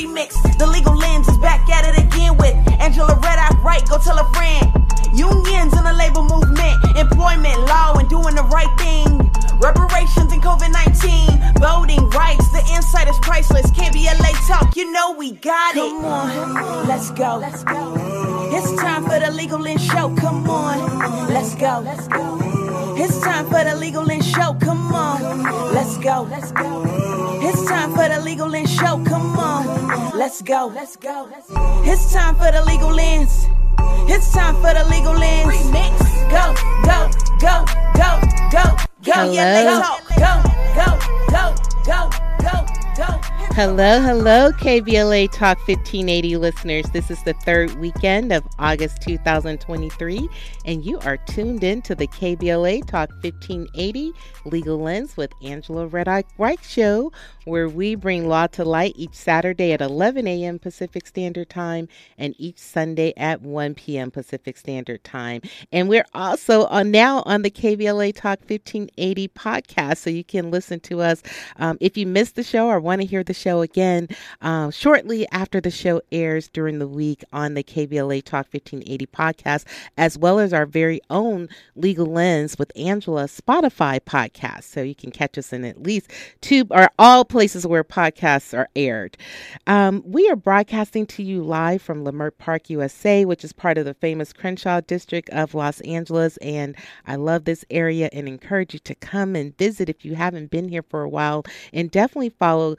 remix. The legal lens is back at it again with Angela Reddock Wright. Go tell a friend. Unions in the labor movement, employment law, and doing the right thing. Reparations in COVID 19, voting rights. The insight is priceless. KBLA talk, you know we got it. Come on, let's go. Let's go. It's time for the Legal Lens Show. Come on, let's go. Let's go. It's time for the Legal Lens Show. Come on, let's go. Let's go. It's time for the Legal Lens Show. Come on, let's go. Let's go. It's time for the Legal Lens. It's time for the Legal Lens. Remix. Go, go, go, go, go, go. Hello. Yeah, they talk. Go, go, go, go, go, go. Hello, hello, KBLA Talk 1580 listeners. This is the third weekend of August 2023, and you are tuned in to the KBLA Talk 1580 Legal Lens with Angela Red Eye White Show, where we bring law to light each Saturday at 11 a.m. Pacific Standard Time and each Sunday at 1 p.m. Pacific Standard Time. And we're also on now on the KBLA Talk 1580 podcast, so you can listen to us um, if you missed the show or want to hear the show again um, shortly after the show airs during the week on the KBLA Talk 1580 podcast, as well as our very own Legal Lens with Angela Spotify podcast. So you can catch us in at least two or all places where podcasts are aired. Um, we are broadcasting to you live from Leimert Park, USA, which is part of the famous Crenshaw district of Los Angeles. And I love this area and encourage you to come and visit if you haven't been here for a while. And definitely follow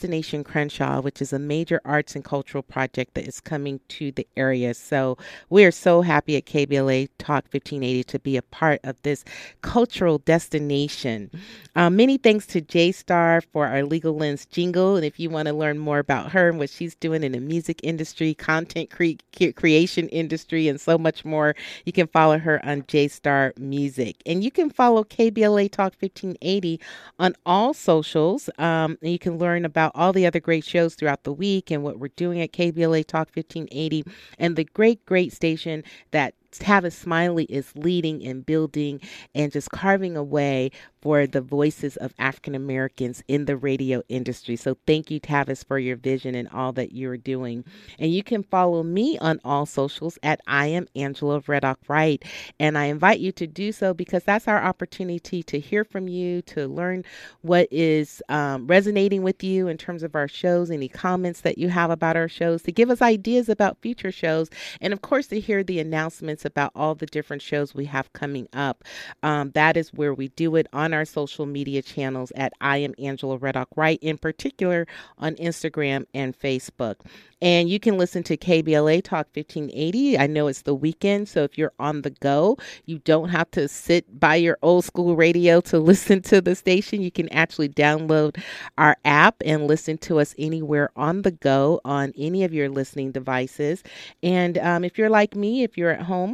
Destination Crenshaw, which is a major arts and cultural project that is coming to the area. So we are so happy at KBLA Talk 1580 to be a part of this cultural destination. Um, many thanks to J Star for our Legal Lens jingle. And if you want to learn more about her and what she's doing in the music industry, content cre- creation industry, and so much more, you can follow her on J Star Music. And you can follow KBLA Talk 1580 on all socials. Um, and you can learn about all the other great shows throughout the week and what we're doing at KBLA Talk 1580 and the great, great station that Tavis Smiley is leading and building and just carving a way for the voices of African Americans in the radio industry. So thank you, Tavis, for your vision and all that you're doing. And you can follow me on all socials at I am Angela Reddock Wright. And I invite you to do so because that's our opportunity to hear from you, to learn what is um, resonating with you in terms of our shows, any comments that you have about our shows, to give us ideas about future shows, and of course, to hear the announcements about all the different shows we have coming up. Um, that is where we do it on our social media channels at I am Angela Reddock Wright, in particular on Instagram and Facebook. And you can listen to KBLA Talk 1580. I know it's the weekend, so if you're on the go, you don't have to sit by your old school radio to listen to the station. You can actually download our app and listen to us anywhere on the go on any of your listening devices. And um, if you're like me, if you're at home,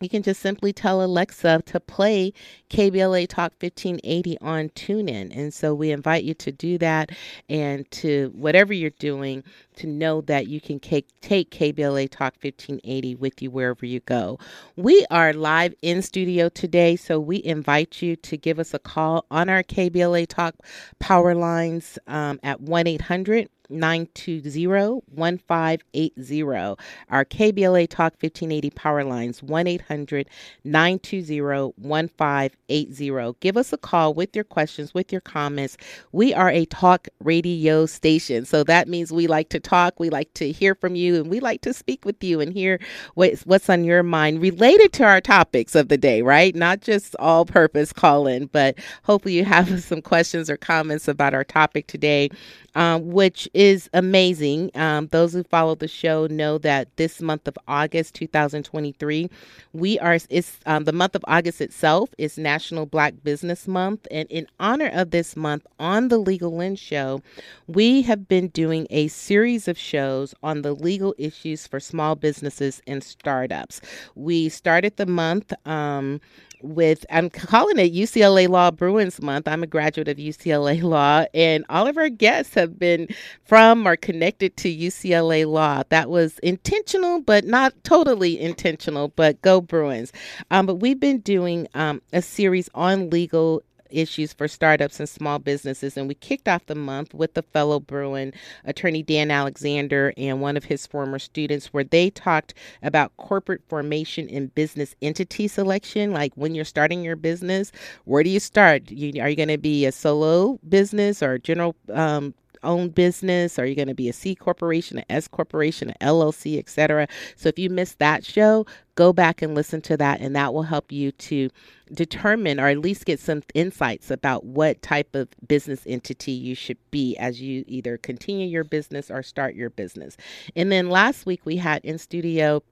you can just simply tell Alexa to play KBLA Talk 1580 on TuneIn. And so we invite you to do that and to whatever you're doing to know that you can take, KBLA Talk 1580 with you wherever you go. We are live in studio today, so we invite you to give us a call on our KBLA Talk power lines um, at 1 800 920-1580. Our KBLA Talk 1580 power lines 1-800-920-1580. Give us a call with your questions, with your comments. We are a talk radio station. So that means we like to talk, we like to hear from you, and we like to speak with you and hear what's, what's on your mind related to our topics of the day, right? Not just all purpose call in, but hopefully you have some questions or comments about our topic today um, which is amazing. Um, those who follow the show know that this month of August 2023, we are, it's um, the month of August itself is National Black Business Month. And in honor of this month on the Legal Lens Show, we have been doing a series of shows on the legal issues for small businesses and startups. We started the month um, with I'm calling it UCLA Law Bruins Month. I'm a graduate of UCLA Law, and all of our guests have been from or connected to UCLA Law. That was intentional, but not totally intentional. But go Bruins! Um, but we've been doing um, a series on legal issues for startups and small businesses. And we kicked off the month with the fellow Bruin, attorney Dan Alexander, and one of his former students, where they talked about corporate formation and business entity selection. Like when you're starting your business, where do you start? You, are you going to be a solo business or general um, own business? Are you going to be a C corporation, an S corporation, an LLC, etc.? So if you missed that show, go back and listen to that, and that will help you to determine or at least get some insights about what type of business entity you should be as you either continue your business or start your business. And then last week we had in studio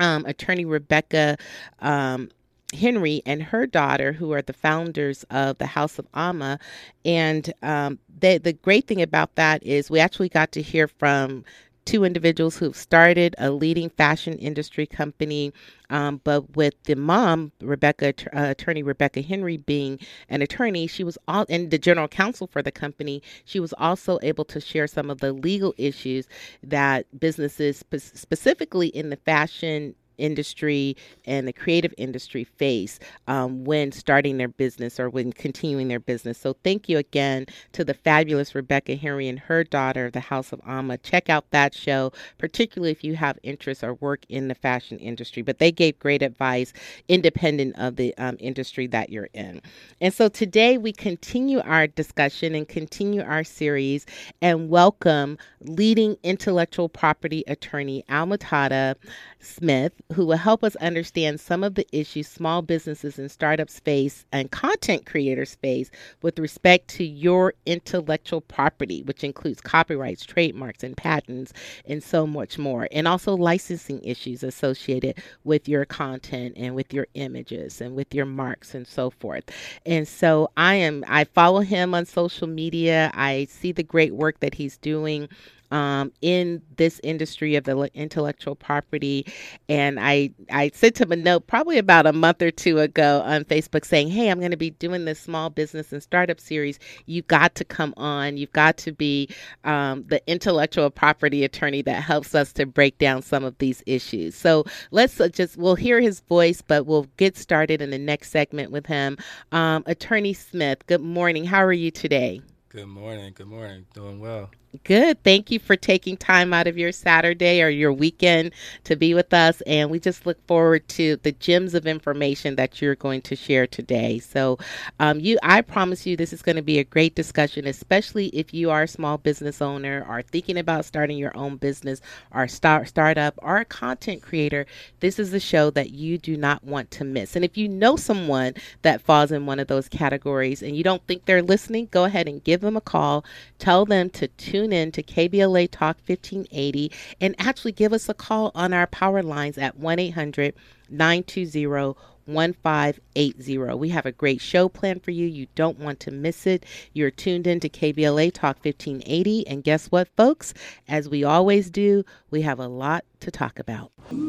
um, attorney Rebecca. Um, Henry and her daughter, who are the founders of the House of Amma. And um, the great thing about that is we actually got to hear from two individuals who've started a leading fashion industry company. Um, but with the mom, Rebecca, uh, attorney Rebecca Henry, being an attorney, she was all and the general counsel for the company. She was also able to share some of the legal issues that businesses, specifically in the fashion industry and the creative industry face um, when starting their business or when continuing their business. So thank you again to the fabulous Rebecca Henry and her daughter, the House of Amma. Check out that show, particularly if you have interest or work in the fashion industry. But they gave great advice independent of the um, industry that you're in. And so today we continue our discussion and continue our series and welcome leading intellectual property attorney Almuhtada Smith, who will help us understand some of the issues small businesses and startups face and content creators face with respect to your intellectual property, which includes copyrights, trademarks, and patents, and so much more, and also licensing issues associated with your content and with your images and with your marks and so forth. And so I am, I follow him on social media. I see the great work that he's doing um, in this industry of the intellectual property. And I, I sent him a note probably about a month or two ago on Facebook saying, Hey, I'm going to be doing this small business and startup series. You've got to come on. You've got to be um, the intellectual property attorney that helps us to break down some of these issues. So let's uh, just, we'll hear his voice, but we'll get started in the next segment with him. Um, attorney Smith, good morning. How are you today? Good morning. Good morning. Doing well. Good. Thank you for taking time out of your Saturday or your weekend to be with us. And we just look forward to the gems of information that you're going to share today. So, um, you, I promise you, this is going to be a great discussion, especially if you are a small business owner or thinking about starting your own business or start startup or a content creator. This is a show that you do not want to miss. And if you know someone that falls in one of those categories and you don't think they're listening, go ahead and give them a call. Tell them to tune tune in to KBLA Talk 1580 and actually give us a call on our power lines at 1 800 920 1580. We have a great show planned for you. You don't want to miss it. You're tuned in to KBLA Talk 1580. And guess what, folks? As we always do, we have a lot to talk about. Good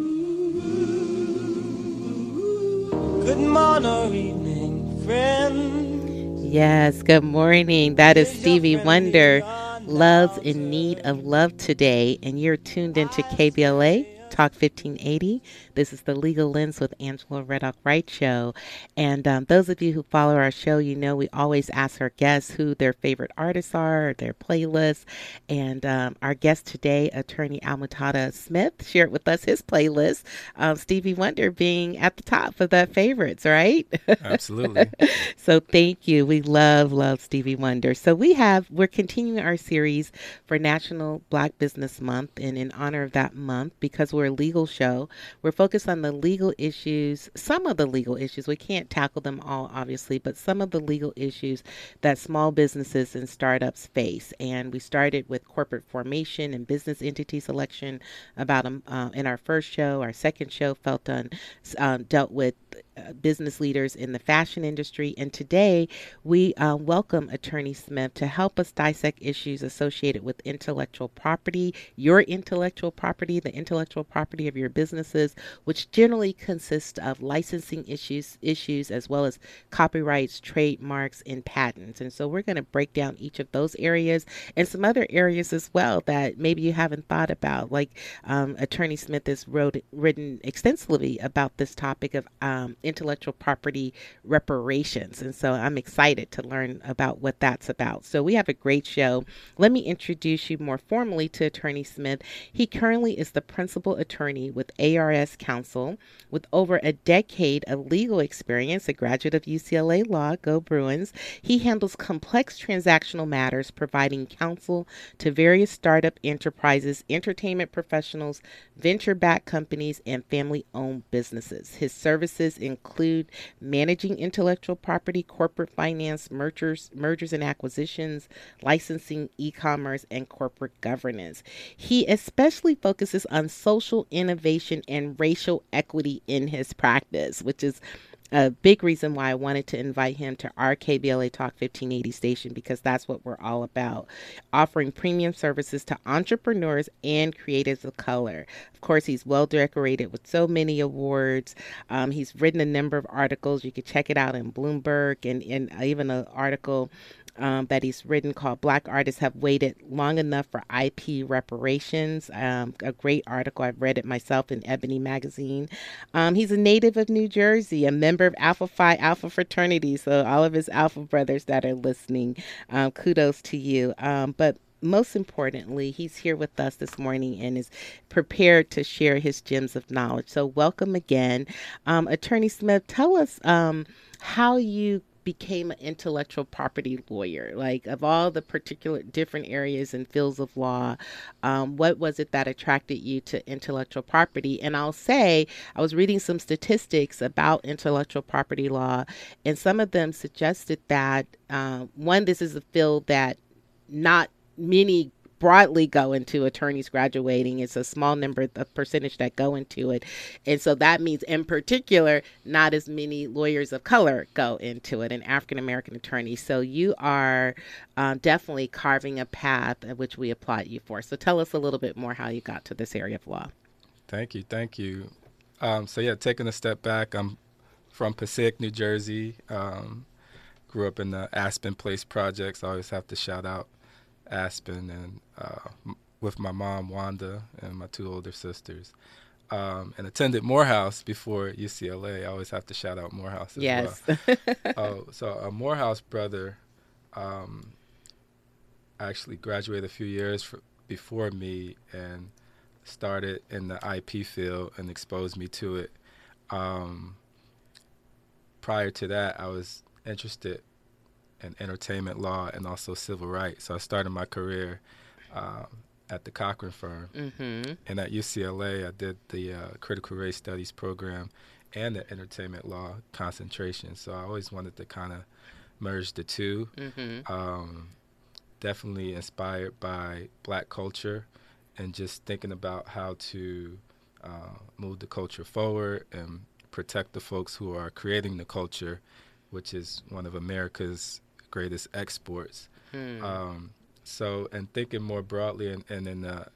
morning, evening, friend. Yes, good morning. That is Stevie Wonder. Love's in need of love today, and you're tuned into KBLA Talk 1580. This is the Legal Lens with Angela Reddock Wright show. And um, those of you who follow our show, you know we always ask our guests who their favorite artists are, their playlists. And um, our guest today, attorney Almuhtada Smith, shared with us his playlist. Um, Stevie Wonder being at the top of the favorites, right? Absolutely. so thank you. We love, love Stevie Wonder. So we have, we're continuing our series for National Black Business Month. And in honor of that month, because we're we're legal show. We're focused on the legal issues, some of the legal issues. We can't tackle them all, obviously, but some of the legal issues that small businesses and startups face. And we started with corporate formation and business entity selection about um, uh, in our first show. Our second show felt on um, dealt with uh, business leaders in the fashion industry. And today we uh, welcome Attorney Smith to help us dissect issues associated with intellectual property, your intellectual property, the intellectual property of your businesses, which generally consists of licensing issues, issues as well as copyrights, trademarks, and patents. And so we're going to break down each of those areas and some other areas as well that maybe you haven't thought about. Like um, Attorney Smith has wrote, written extensively about this topic of um, um, intellectual property reparations. And so I'm excited to learn about what that's about. So we have a great show. Let me introduce you more formally to Attorney Smith. He currently is the principal attorney with ARS Counsel with over a decade of legal experience, a graduate of UCLA Law, go Bruins. He handles complex transactional matters, providing counsel to various startup enterprises, entertainment professionals, venture backed companies, and family owned businesses. His services include managing intellectual property, corporate finance, mergers, mergers and acquisitions, licensing, e commerce, and corporate governance. He especially focuses on social innovation and racial equity in his practice, which is a big reason why I wanted to invite him to our KBLA Talk 1580 station because that's what we're all about offering premium services to entrepreneurs and creators of color. Of course, he's well decorated with so many awards. Um, he's written a number of articles. You can check it out in Bloomberg and, and even an article um, that he's written called Black Artists Have Waited Long Enough for IP Reparations. Um, a great article. I've read it myself in Ebony Magazine. Um, he's a native of New Jersey, a member of Alpha Phi Alpha Fraternity. So, all of his Alpha brothers that are listening, um, kudos to you. Um, but most importantly, he's here with us this morning and is prepared to share his gems of knowledge. So, welcome again. Um, Attorney Smith, tell us um, how you became an intellectual property lawyer? Like, of all the particular different areas and fields of law, um, what was it that attracted you to intellectual property? And I'll say, I was reading some statistics about intellectual property law, and some of them suggested that uh, one, this is a field that not many broadly go into attorneys graduating. It's a small number, the percentage that go into it. And so that means, in particular, not as many lawyers of color go into it and African American attorneys. So you are um, definitely carving a path which we applaud you for. So tell us a little bit more how you got to this area of law. Thank you. Thank you. Um, so, yeah, taking a step back, I'm from Passaic, New Jersey. Um, grew up in the Aspen Place projects. I always have to shout out Aspen and uh, with my mom Wanda and my two older sisters. Um, and attended Morehouse before UCLA. I always have to shout out Morehouse as yes. well. oh, so a Morehouse brother um, actually graduated a few years for, before me and started in the IP field and exposed me to it. Um, prior to that, I was interested in entertainment law and also civil rights. So I started my career um, at the Cochran firm, mm-hmm. and at UCLA I did the uh, critical race studies program and the entertainment law concentration. So I always wanted to kind of merge the 2 mm-hmm. um, definitely inspired by black culture and just thinking about how to uh, move the culture forward and protect the folks who are creating the culture, which is one of America's greatest exports. Hmm. Um, so, and thinking more broadly, and, and in the,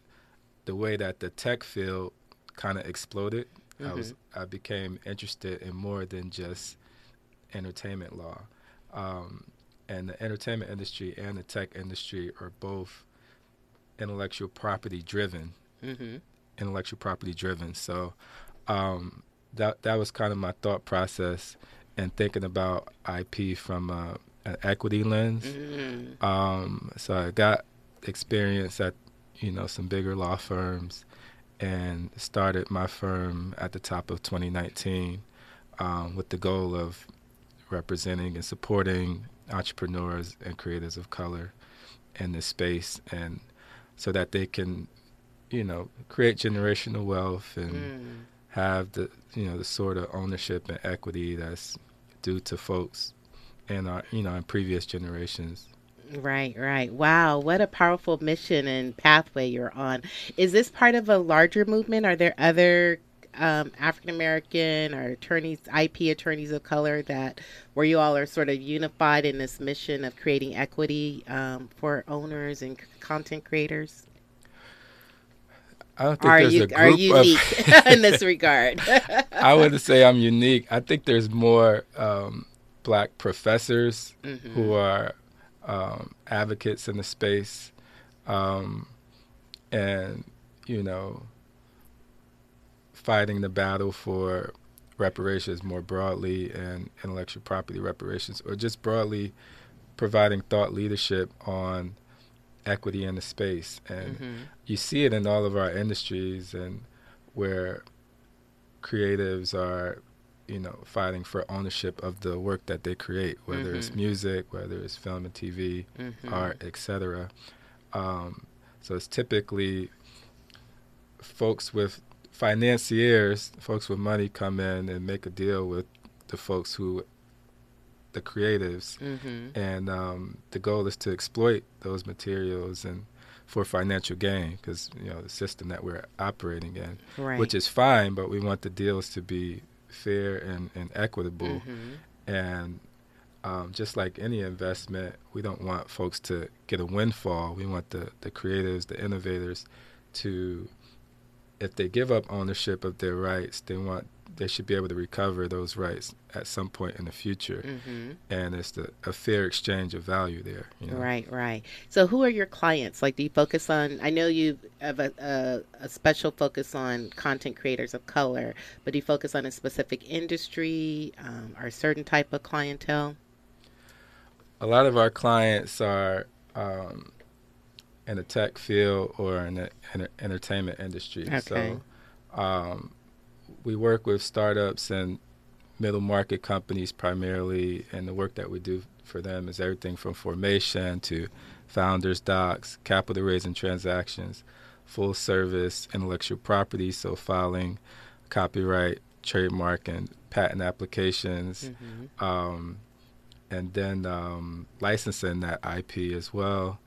the way that the tech field kind of exploded, mm-hmm. I was I became interested in more than just entertainment law. Um, and the entertainment industry and the tech industry are both intellectual property driven. Mm-hmm. Intellectual property driven. So um, that that was kind of my thought process and thinking about IP from a, an equity lens. Mm-hmm. Um, so I got experience at you know some bigger law firms and started my firm at the top of 2019 um, with the goal of representing and supporting entrepreneurs and creators of color in this space and so that they can you know create generational wealth and Mm. have the you know the sort of ownership and equity that's due to folks in our you know in previous generations Right, right. Wow, what a powerful mission and pathway you're on. Is this part of a larger movement? Are there other um, African American or attorneys, IP attorneys of color that where you all are sort of unified in this mission of creating equity um, for owners and content creators? I don't think Are there's you a group are unique of in this regard? I wouldn't say I'm unique. I think there's more um, black professors Mhm. who are um, advocates in the space, um, and you know, fighting the battle for reparations more broadly and intellectual property reparations, or just broadly providing thought leadership on equity in the space. And Mm-hmm. you see it in all of our industries and where creatives are you know fighting for ownership of the work that they create whether it's Mhm. music whether it's film and tv Mhm. art etc um, so it's typically folks with financiers folks with money come in and make a deal with the folks who the creatives Mm-hmm. and um, the goal is to exploit those materials and for financial gain because you know the system that we're operating in Right. which is fine but we want the deals to be fair and, and equitable Mhm. and um, just like any investment we don't want folks to get a windfall we want the, the creatives the innovators to if they give up ownership of their rights they want they should be able to recover those rights at some point in the future Mhm. and it's the, a fair exchange of value there. You know? Right, right. So, who are your clients? Like, do you focus on? I know you have a, a, a special focus on content creators of color, but do you focus on a specific industry um, or a certain type of clientele? A lot of our clients are um, in the tech field or in the enter- entertainment industry. Okay. So um, we work with startups and middle market companies primarily, and the work that we do for them is everything from formation to founders docs, capital raising transactions, full service intellectual property, so filing copyright, trademark, and patent applications, Mm-hmm. um, and then um, licensing that IP as well,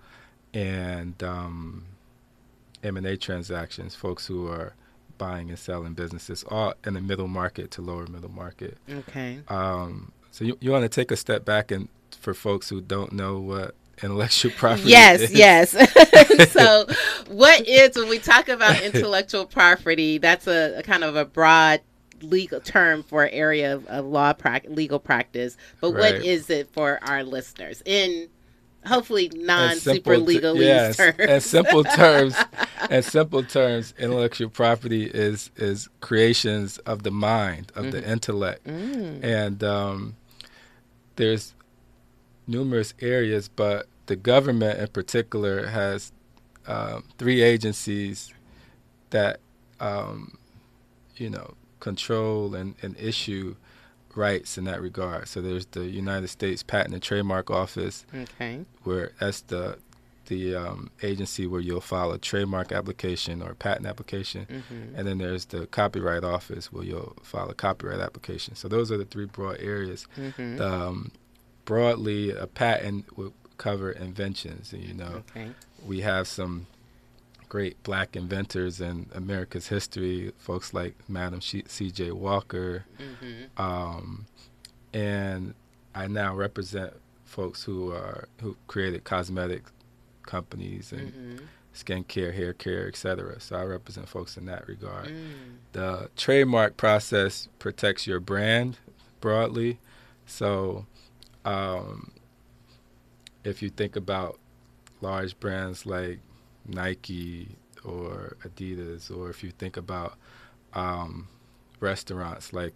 and um, M&A transactions, folks who are buying and selling businesses, all in the middle market to lower middle market. Okay. Um, so you, you want to take a step back and for folks who don't know what intellectual property Yes, is. yes. so, what is when we talk about intellectual property? That's a, a kind of a broad legal term for area of, of law prac legal practice. But what Right. is it for our listeners in hopefully non super legalese yes, terms? In simple terms, in simple terms, intellectual property is is creations of the mind, of the intellect, Mm. and um, there's numerous areas, but the government in particular has um, three agencies that um, you know control and, and issue rights in that regard. So there's the United States Patent and Trademark Office, Okay. where that's the the um, agency where you'll file a trademark application or patent application, hmm and then there's the Copyright Office where you'll file a copyright application. So those are the three broad areas. hmm Um, broadly, a patent would cover inventions. And, you know, Okay. we have some great black inventors in America's history, folks like Madam C.J. Walker, hmm um, and I now represent folks who are who created cosmetic companies and hmm skincare, hair care, etc. So I represent folks in that regard. Mm. The trademark process protects your brand broadly. So um, if you think about large brands like Nike or Adidas, or if you think about um, restaurants like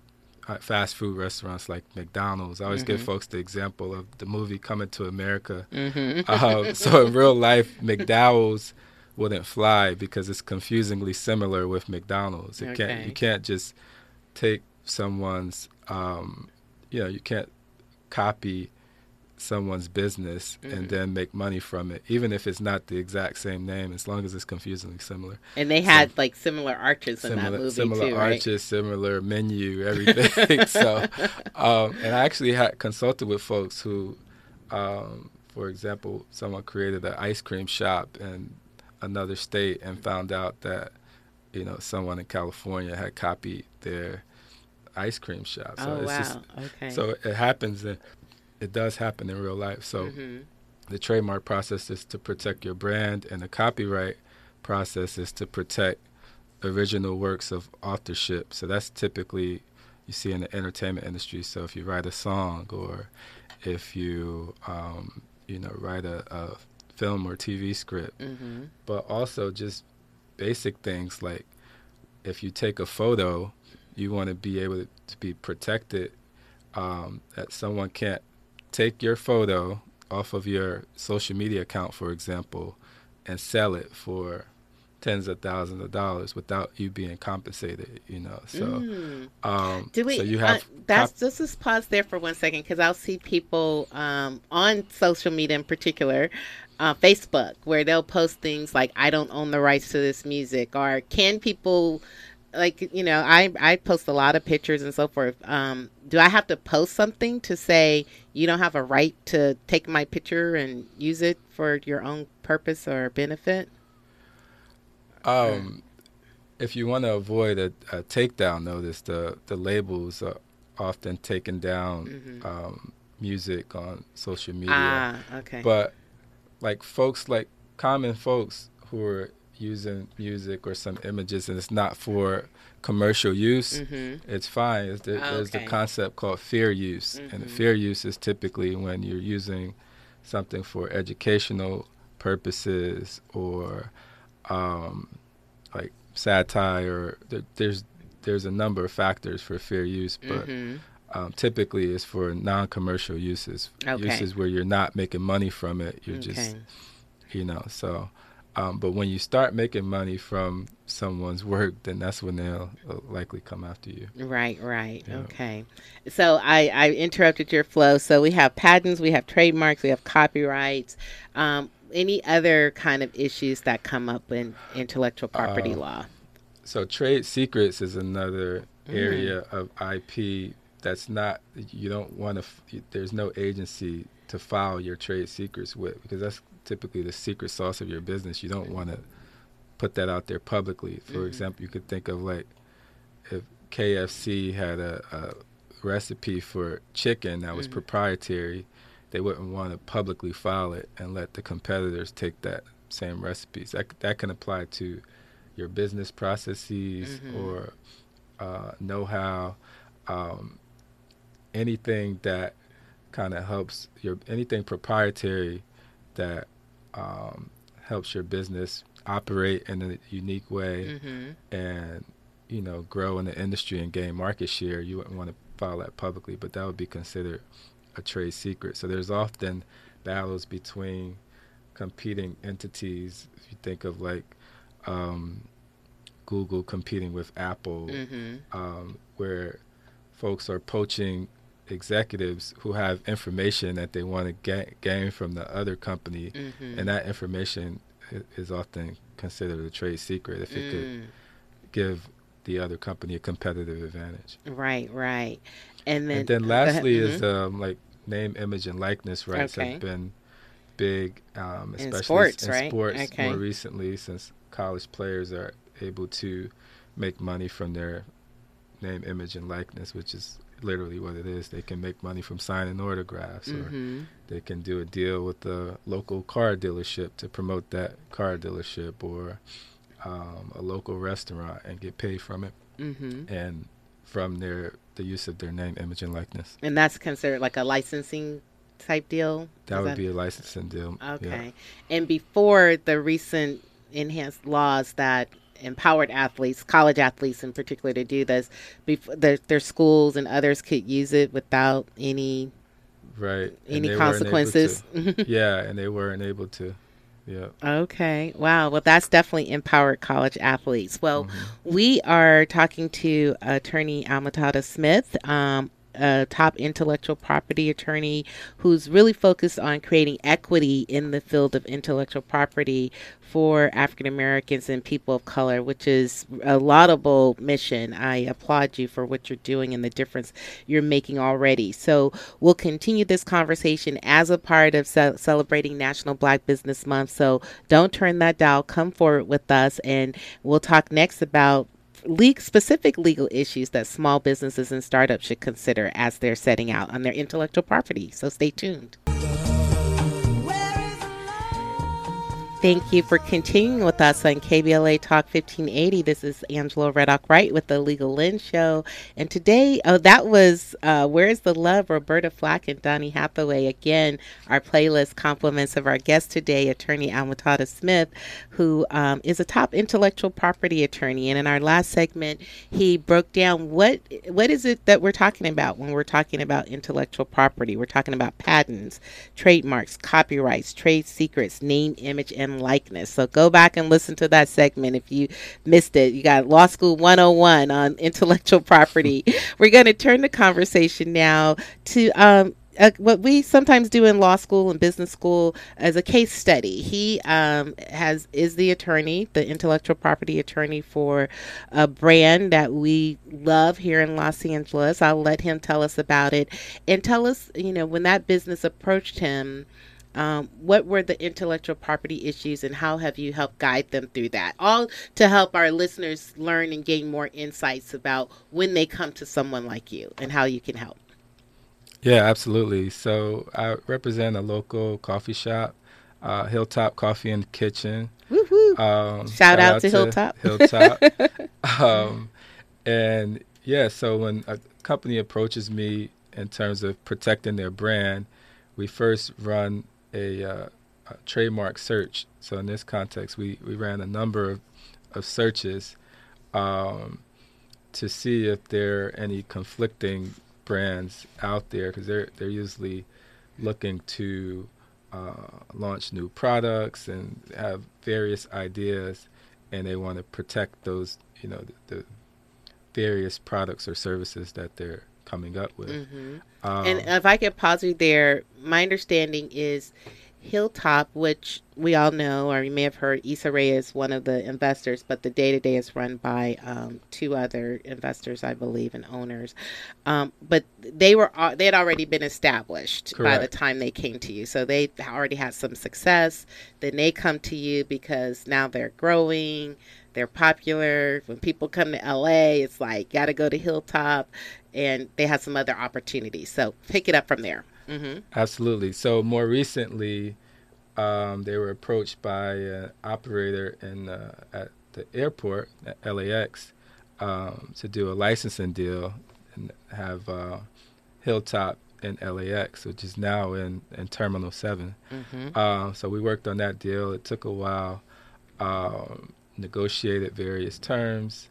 uh, fast food restaurants like McDonald's, I always give Mhm. folks the example of the movie Coming to America. hmm Um, so in real life, McDowell's wouldn't fly because it's confusingly similar with McDonald's. It can't Okay. you can't just take someone's um, you know you can't copy someone's business Mhm. and then make money from it, even if it's not the exact same name, as long as it's confusingly similar. And they had like similar arches in that Similar, movie similar too, right? arches, similar menu, everything. so, um, and I actually had consulted with folks who, um, for example, someone created an ice cream shop in another state and found out that, you know, someone in California had copied their ice cream shop. So oh it's wow. just okay. so it happens. and It does happen in real life. So hmm the trademark process is to protect your brand, and the copyright process is to protect original works of authorship. So that's typically you see in the entertainment industry. So if you write a song, or if you um, you know write a, a film or TV script, hmm but also just basic things like if you take a photo you want to be able to, to be protected um, that someone can't take your photo off of your social media account, for example, and sell it for tens of thousands of dollars without you being compensated. You know, so Mm. um, Do we? so you uh, have that's cop- just just pause there for one second because I'll see people um, on social media in particular, uh, Facebook, where they'll post things like "I don't own the rights to this music" or "Can people?" Like you know, I I post a lot of pictures and so forth. Um, do I have to post something to say you don't have a right to take my picture and use it for your own purpose or benefit? Um, if you want to avoid a, a takedown notice, the the labels are often taken down Mhm. um, music on social media. Ah, okay. But like folks, like common folks who are using music or some images, and it's not for commercial use, hmm it's fine. It's the, There's the concept called fair use, and the Mhm. fair use is typically when you're using something for educational purposes or um, like satire. There, there's there's a number of factors for fair use, but hmm um, typically it's for non-commercial uses, Okay. uses where you're not making money from it. You're just you know so. Um, but when you start making money from someone's work, then that's when they'll uh, likely come after you. Right, right. Yeah. Okay. So I, I interrupted your flow. So we have patents, we have trademarks, we have copyrights. Um, any other kind of issues that come up in intellectual property Uh, law? So trade secrets is another Mm. area of IP that's not you don't want to. F- there's no agency to file your trade secrets with because that's typically the secret sauce of your business. You don't want to put that out there publicly. For Mhm. example, you could think of like if KFC had a, a recipe for chicken that was Mhm. proprietary, they wouldn't want to publicly file it and let the competitors take that same recipes. That that can apply to your business processes Mhm. or uh, know-how, um, anything that kind of helps your anything proprietary that um, helps your business operate in a unique way Mm-hmm. and you know grow in the industry and gain market share. You wouldn't want to file that publicly, but that would be considered a trade secret. So there's often battles between competing entities. If you think of like um, Google competing with Apple, Mm-hmm. um, where folks are poaching executives who have information that they want to ga- gain from the other company, Mm-hmm. and that information is often considered a trade secret if it could Mm. give the other company a competitive advantage. Right, right. And then, and then lastly Mhm. is um, like name, image, and likeness rights Okay. have been big, um, In especially sports, in right? sports Okay. more recently since college players are able to make money from their name, image, and likeness, which is literally what it is. They can make money from signing autographs, or Mhm. they can do a deal with the local car dealership to promote that car dealership, or um, a local restaurant and get paid from it, Mhm. and from their the use of their name, image, and likeness. And that's considered like a licensing type deal. That would be a licensing deal. yeah. Okay. And before the recent enhanced laws that empowered athletes, college athletes in particular, to do this, before their, their schools and others could use it without any Right. any they weren't able consequences. yeah, and they weren't able to. Yeah. okay. Wow. Well, that's definitely empowered college athletes. Well, Mhm. we are talking to attorney Almuhtada Smith. Um, a top intellectual property attorney who's really focused on creating equity in the field of intellectual property for African Americans and people of color, which is a laudable mission. I applaud you for what you're doing and the difference you're making already. So we'll continue this conversation as a part of ce- celebrating National Black Business Month. So don't turn that dial. Come forward with us, and we'll talk next about le- specific legal issues that small businesses and startups should consider as they're setting out on their intellectual property. So stay tuned. Thank you for continuing with us on KBLA Talk 1580. This is Angela Reddock Wright with the Legal Lens Show. And today, oh, that was uh, Where's the Love? Roberta Flack and Donny Hathaway. Again, our playlist compliments of our guest today, attorney Almuhtada Smith, who um, is a top intellectual property attorney. And in our last segment, he broke down what what is it that we're talking about when we're talking about intellectual property. We're talking about patents, trademarks, copyrights, trade secrets, name, image, and likeness. So go back and listen to that segment if you missed it. You got Law School 101 on intellectual property. We're going to turn the conversation now to um, uh, what we sometimes do in law school and business school as a case study. He um, has is the attorney, the intellectual property attorney for a brand that we love here in Los Angeles. I'll let him tell us about it and tell us, you know, when that business approached him um, what were the intellectual property issues and how have you helped guide them through that? All to help our listeners learn and gain more insights about when they come to someone like you and how you can help. Yeah, absolutely. So I represent a local coffee shop, uh, Hilltop Coffee and Kitchen. Woohoo! Um, shout, shout, out, out to, to, Hilltop. Hilltop. um, and yeah, so when a company approaches me in terms of protecting their brand, we first run a, uh, a, trademark search. So in this context, we, we ran a number of, of searches um, to see if there are any conflicting brands out there because they're they're usually looking to uh, launch new products and have various ideas, and they want to protect those you know the, the various products or services that they're coming up with. Mm-hmm. Um, and if I could pause you there, my understanding is Hilltop, which we all know, or you may have heard, Issa Rae is one of the investors, but the day to day is run by um, two other investors, I believe, and owners. Um, but they were they had already been established Correct. by the time they came to you, so they already had some success. Then they come to you because now they're growing, they're popular. When people come to LA, it's like got to go to Hilltop, and they have some other opportunities. So pick it up from there. Mm-hmm. Absolutely. So more recently, um, they were approached by an operator in uh, at the airport at LAX um, to do a licensing deal and have uh, Hilltop in LAX, which is now in, in Terminal 7. Mm-hmm. Uh, so we worked on that deal. It took a while, um, negotiated various terms,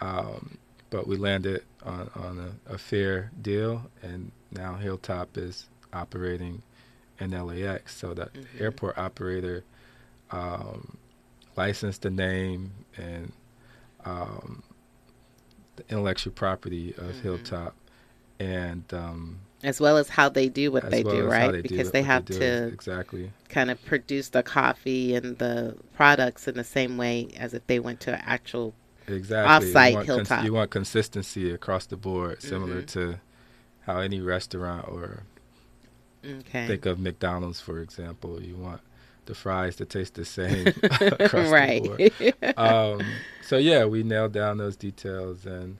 um, but we landed on, on a, a, fair deal, and now Hilltop is operating in LAX. So that mm-hmm. airport operator um, licensed the name and um, the intellectual property of mm-hmm. Hilltop, and um, as well as how they do what they well do, right? They because do they have they to exactly kind of produce the coffee and the products in the same way as if they went to an actual exactly offsite you Hilltop. Cons- you want consistency across the board, similar mm-hmm. to how any restaurant or Okay. Think of McDonald's, for example. You want the fries to taste the same across right. the board. Um, so yeah, we nailed down those details, and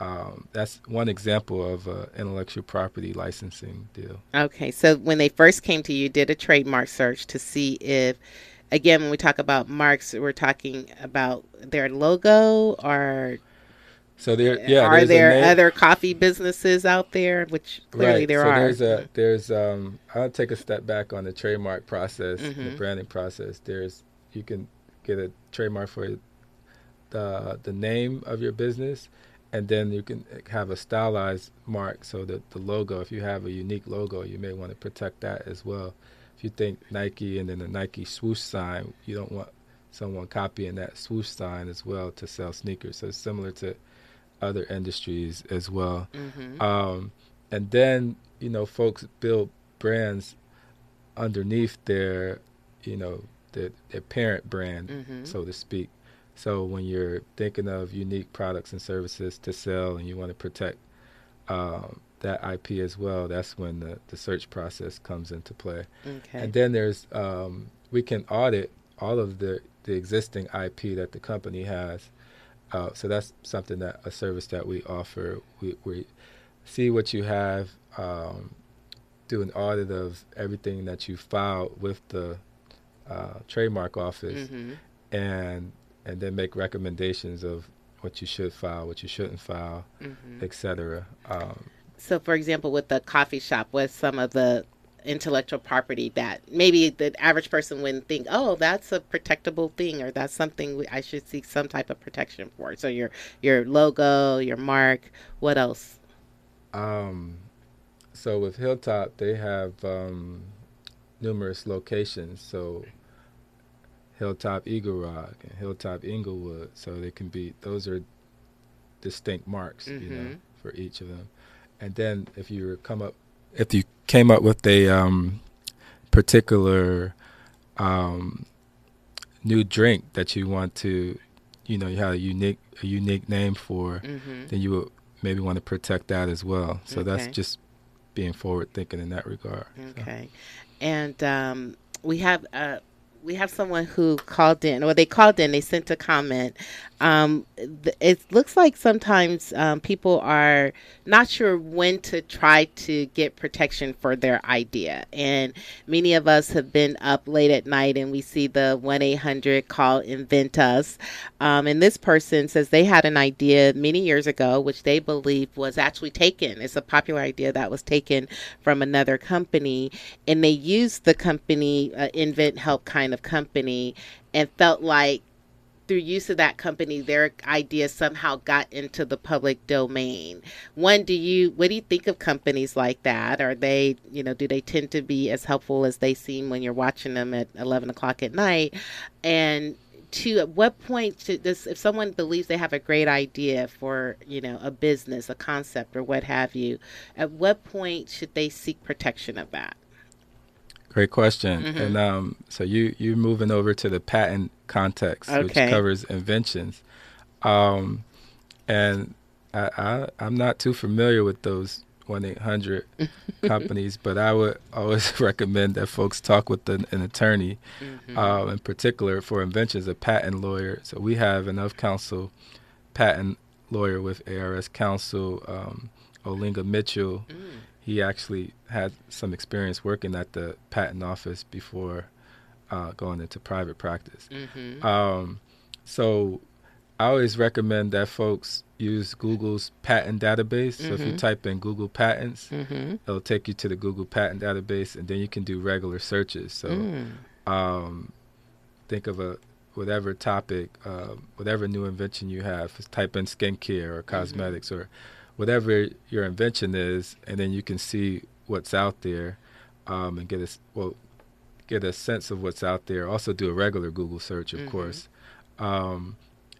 um, that's one example of an intellectual property licensing deal. Okay, so when they first came to you, did a trademark search to see if, again, when we talk about marks, we're talking about their logo or so there, yeah. Are there other coffee businesses out there? Which clearly right. there so are. There's a there's um. I'll take a step back on the trademark process, mm-hmm. the branding process. There's you can get a trademark for the the name of your business, and then you can have a stylized mark. So that the logo, if you have a unique logo, you may want to protect that as well. If you think Nike and then the Nike swoosh sign, you don't want someone copying that swoosh sign as well to sell sneakers. So it's similar to other industries as well. Mm-hmm. Um, and then you know, folks build brands underneath their, you know, their, their parent brand, mm-hmm. so to speak. So when you're thinking of unique products and services to sell, and you want to protect um, that IP as well, that's when the, the search process comes into play. Okay. And then there's um, we can audit all of the the existing IP that the company has uh, so that's something that a service that we offer. We, we see what you have, um, do an audit of everything that you filed with the uh, trademark office, mm-hmm. and and then make recommendations of what you should file, what you shouldn't file, mm-hmm. etc. Um, so, for example, with the coffee shop, what's some of the intellectual property that maybe the average person wouldn't think, oh, that's a protectable thing, or that's something I should seek some type of protection for. So your your logo, your mark, what else? Um, so with Hilltop, they have um, numerous locations. So Hilltop Eagle Rock and Hilltop Inglewood. So they can be those are distinct marks, mm-hmm. you know, mm-hmm. for each of them. And then if you come up, if you came up with a um, particular um, new drink that you want to, you know, you have a unique a unique name for, mm-hmm. then you would maybe want to protect that as well. So okay. that's just being forward thinking in that regard. Okay, so. and um, we have uh, we have someone who called in, or they called in, they sent a comment. Um, it looks like sometimes um, people are not sure when to try to get protection for their idea. And many of us have been up late at night and we see the 1 800 call Invent Us. Um, and this person says they had an idea many years ago, which they believe was actually taken. It's a popular idea that was taken from another company. And they used the company, uh, Invent Help kind of company, and felt like through use of that company, their ideas somehow got into the public domain. One, do you what do you think of companies like that? Are they, you know, do they tend to be as helpful as they seem when you're watching them at eleven o'clock at night? And two, at what point should this if someone believes they have a great idea for, you know, a business, a concept or what have you, at what point should they seek protection of that? Great question. Mm-hmm. And um, so you you're moving over to the patent context, okay. which covers inventions. Um, and I, I I'm not too familiar with those one eight hundred companies, but I would always recommend that folks talk with an, an attorney, mm-hmm. um, in particular for inventions, a patent lawyer. So we have enough counsel patent lawyer with ARS Counsel, um, Olinga Mitchell. Mm he actually had some experience working at the patent office before uh, going into private practice. Mm-hmm. Um, so I always recommend that folks use Google's patent database. Mm-hmm. So if you mm-hmm. type in Google patents, mm-hmm. it'll take you to the Google patent database, and then you can do regular searches. So mm. um, think of a whatever topic, uh, whatever new invention you have. Type in skincare or mm-hmm. cosmetics or whatever your invention is, and then you can see what's out there um, and get a well get a sense of what's out there. Also, do a regular Google search, of mm-hmm. course, um,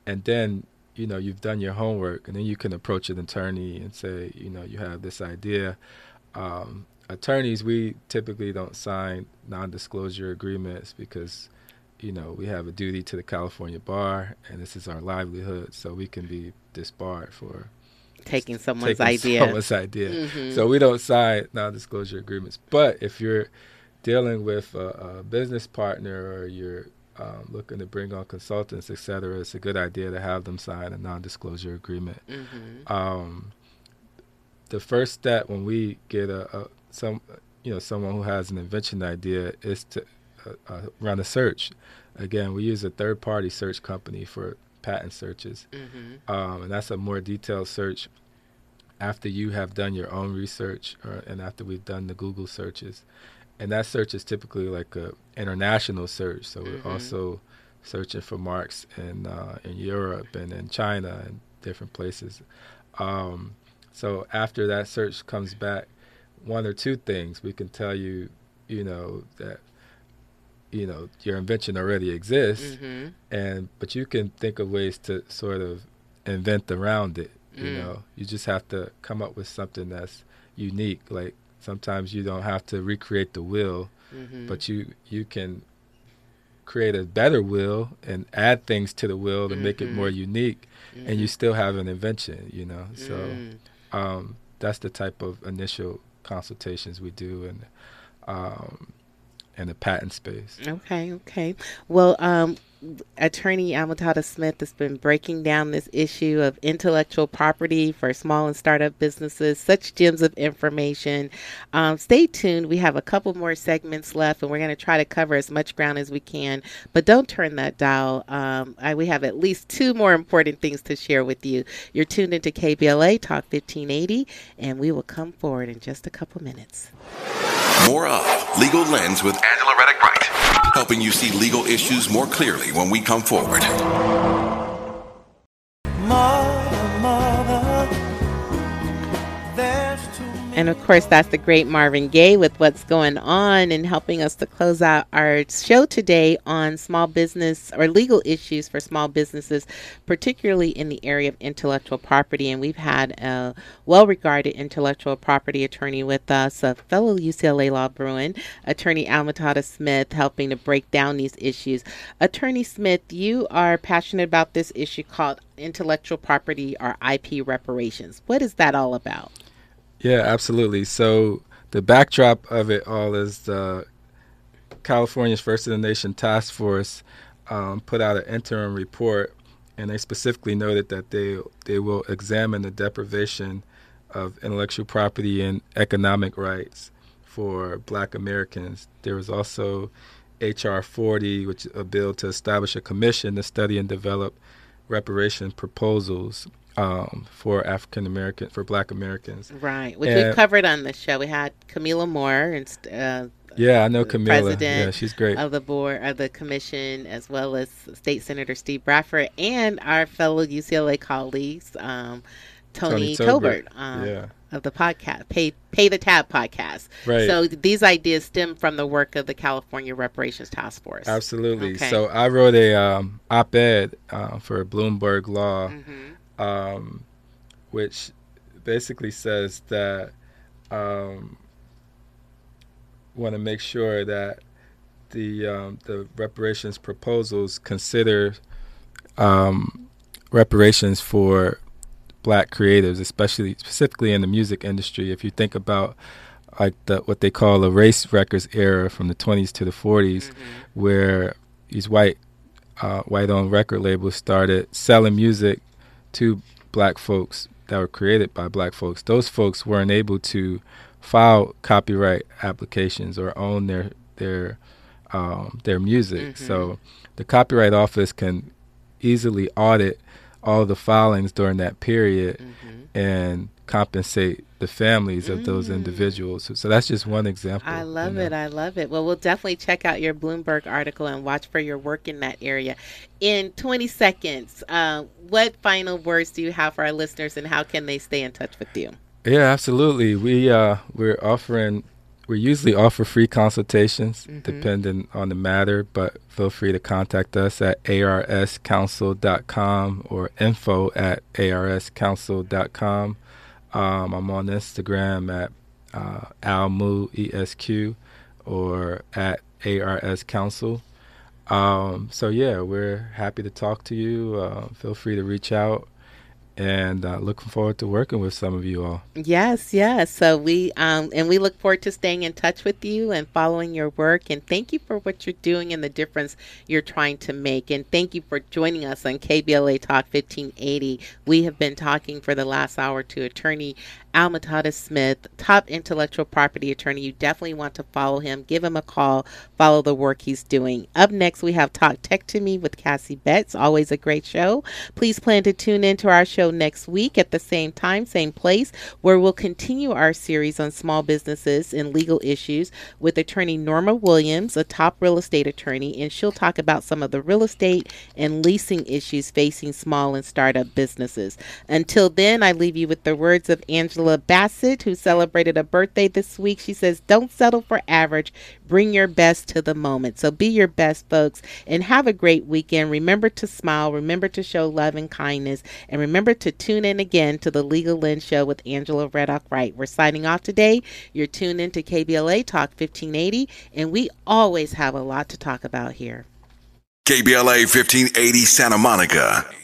and then you know you've done your homework, and then you can approach an attorney and say, you know, you have this idea. Um, attorneys, we typically don't sign non-disclosure agreements because you know we have a duty to the California bar, and this is our livelihood, so we can be disbarred for taking someone's taking idea. Someone's idea. Mm-hmm. So we don't sign non-disclosure agreements. But if you're dealing with a, a business partner or you're um, looking to bring on consultants, et cetera, it's a good idea to have them sign a non-disclosure agreement. Mm-hmm. Um, the first step when we get a, a, some, you know, someone who has an invention idea is to uh, uh, run a search. Again, we use a third-party search company for patent searches. Mm-hmm. Um, and that's a more detailed search after you have done your own research or, and after we've done the Google searches. And that search is typically like a international search. So mm-hmm. we're also searching for marks in uh, in Europe and in China and different places. Um, so after that search comes back, one or two things we can tell you, you know, that you know your invention already exists mm-hmm. and but you can think of ways to sort of invent around it you mm. know you just have to come up with something that's unique like sometimes you don't have to recreate the wheel mm-hmm. but you you can create a better wheel and add things to the wheel to mm-hmm. make it more mm-hmm. unique mm-hmm. and you mm-hmm. still have an invention you know so mm. um, that's the type of initial consultations we do and um, in the patent space. Okay, okay. Well, um, Attorney Almuhtada Smith has been breaking down this issue of intellectual property for small and startup businesses. Such gems of information. Um, stay tuned. We have a couple more segments left, and we're going to try to cover as much ground as we can. But don't turn that dial. Um, I, we have at least two more important things to share with you. You're tuned into KBLA Talk 1580, and we will come forward in just a couple minutes. More of Legal Lens with Angela Reddock Wright, helping you see legal issues more clearly when we come forward. Mother, And of course, that's the great Marvin Gaye with what's going on and helping us to close out our show today on small business or legal issues for small businesses, particularly in the area of intellectual property. And we've had a well regarded intellectual property attorney with us, a fellow UCLA Law Bruin, attorney Almuhtada Smith, helping to break down these issues. Attorney Smith, you are passionate about this issue called intellectual property or IP reparations. What is that all about? Yeah, absolutely. So the backdrop of it all is the California's First in the Nation Task Force um, put out an interim report, and they specifically noted that they they will examine the deprivation of intellectual property and economic rights for Black Americans. There was also H.R. 40, which is a bill to establish a commission to study and develop reparation proposals um, for African American for Black Americans. Right, which And- we've covered on the show. We had Kamilah Moore and uh, Yeah, I know Kamilah. president Yeah, she's great. of the board of the commission, as well as State Senator Steve Bradford and our fellow UCLA colleagues, um, Tony, Tony Tobert, Tobert, um, yeah. of the podcast, Pay Pay the Tab podcast. Right. So these ideas stem from the work of the California Reparations Task Force. Absolutely. Okay. So I wrote a um, op-ed uh, for Bloomberg Law, Mhm. Um, which basically says that um, want to make sure that the um, the reparations proposals consider um, reparations for black creatives, especially specifically in the music industry. If you think about like the what they call the race records era from the 20s to the 40s, where these white uh, white-owned record labels started selling music to black folks that were created by black folks. Those folks weren't able to file copyright applications or own their their um, their music. So the Copyright Office can easily audit all the filings during that period and compensate the families of those individuals. So, so that's just one example. I you love know. it. I love it. Well, we'll definitely check out your Bloomberg article and watch for your work in that area. In 20 seconds, uh, what final words do you have for our listeners and how can they stay in touch with you? Yeah, absolutely. We uh we're offering we usually offer free consultations depending on the matter, but feel free to contact us at arscounsel.com or info at arscounsel.com. Um, I'm on Instagram at uh, almuesq or at arscounsel. Um, so yeah, we're happy to talk to you. Uh, feel free to reach out, and uh, looking forward to working with some of you all. Yes, yes. So we um and we look forward to staying in touch with you and following your work and thank you for what you're doing and the difference you're trying to make and thank you for joining us on KBLA Talk 1580. We have been talking for the last hour to attorney Almuhtada Smith, top intellectual property attorney. You definitely want to follow him. Give him a call. Follow the work he's doing. Up next, we have Talk Tech to Me with Cassie Betts. Always a great show. Please plan to tune into our show next week at the same time, same place, where we'll continue our series on small businesses and legal issues with attorney Norma Williams, a top real estate attorney, and she'll talk about some of the real estate and leasing issues facing small and startup businesses. Until then, I leave you with the words of Angela Bassett, who celebrated a birthday this week. She says, Don't settle for average, bring your best to the moment. So be your best, folks, and have a great weekend. Remember to smile, remember to show love and kindness, and remember to tune in again to the Legal Lens Show with Angela Reddock Wright. We're signing off today. You're tuned into KBLA Talk 1580, and we always have a lot to talk about here. KBLA 1580 Santa Monica.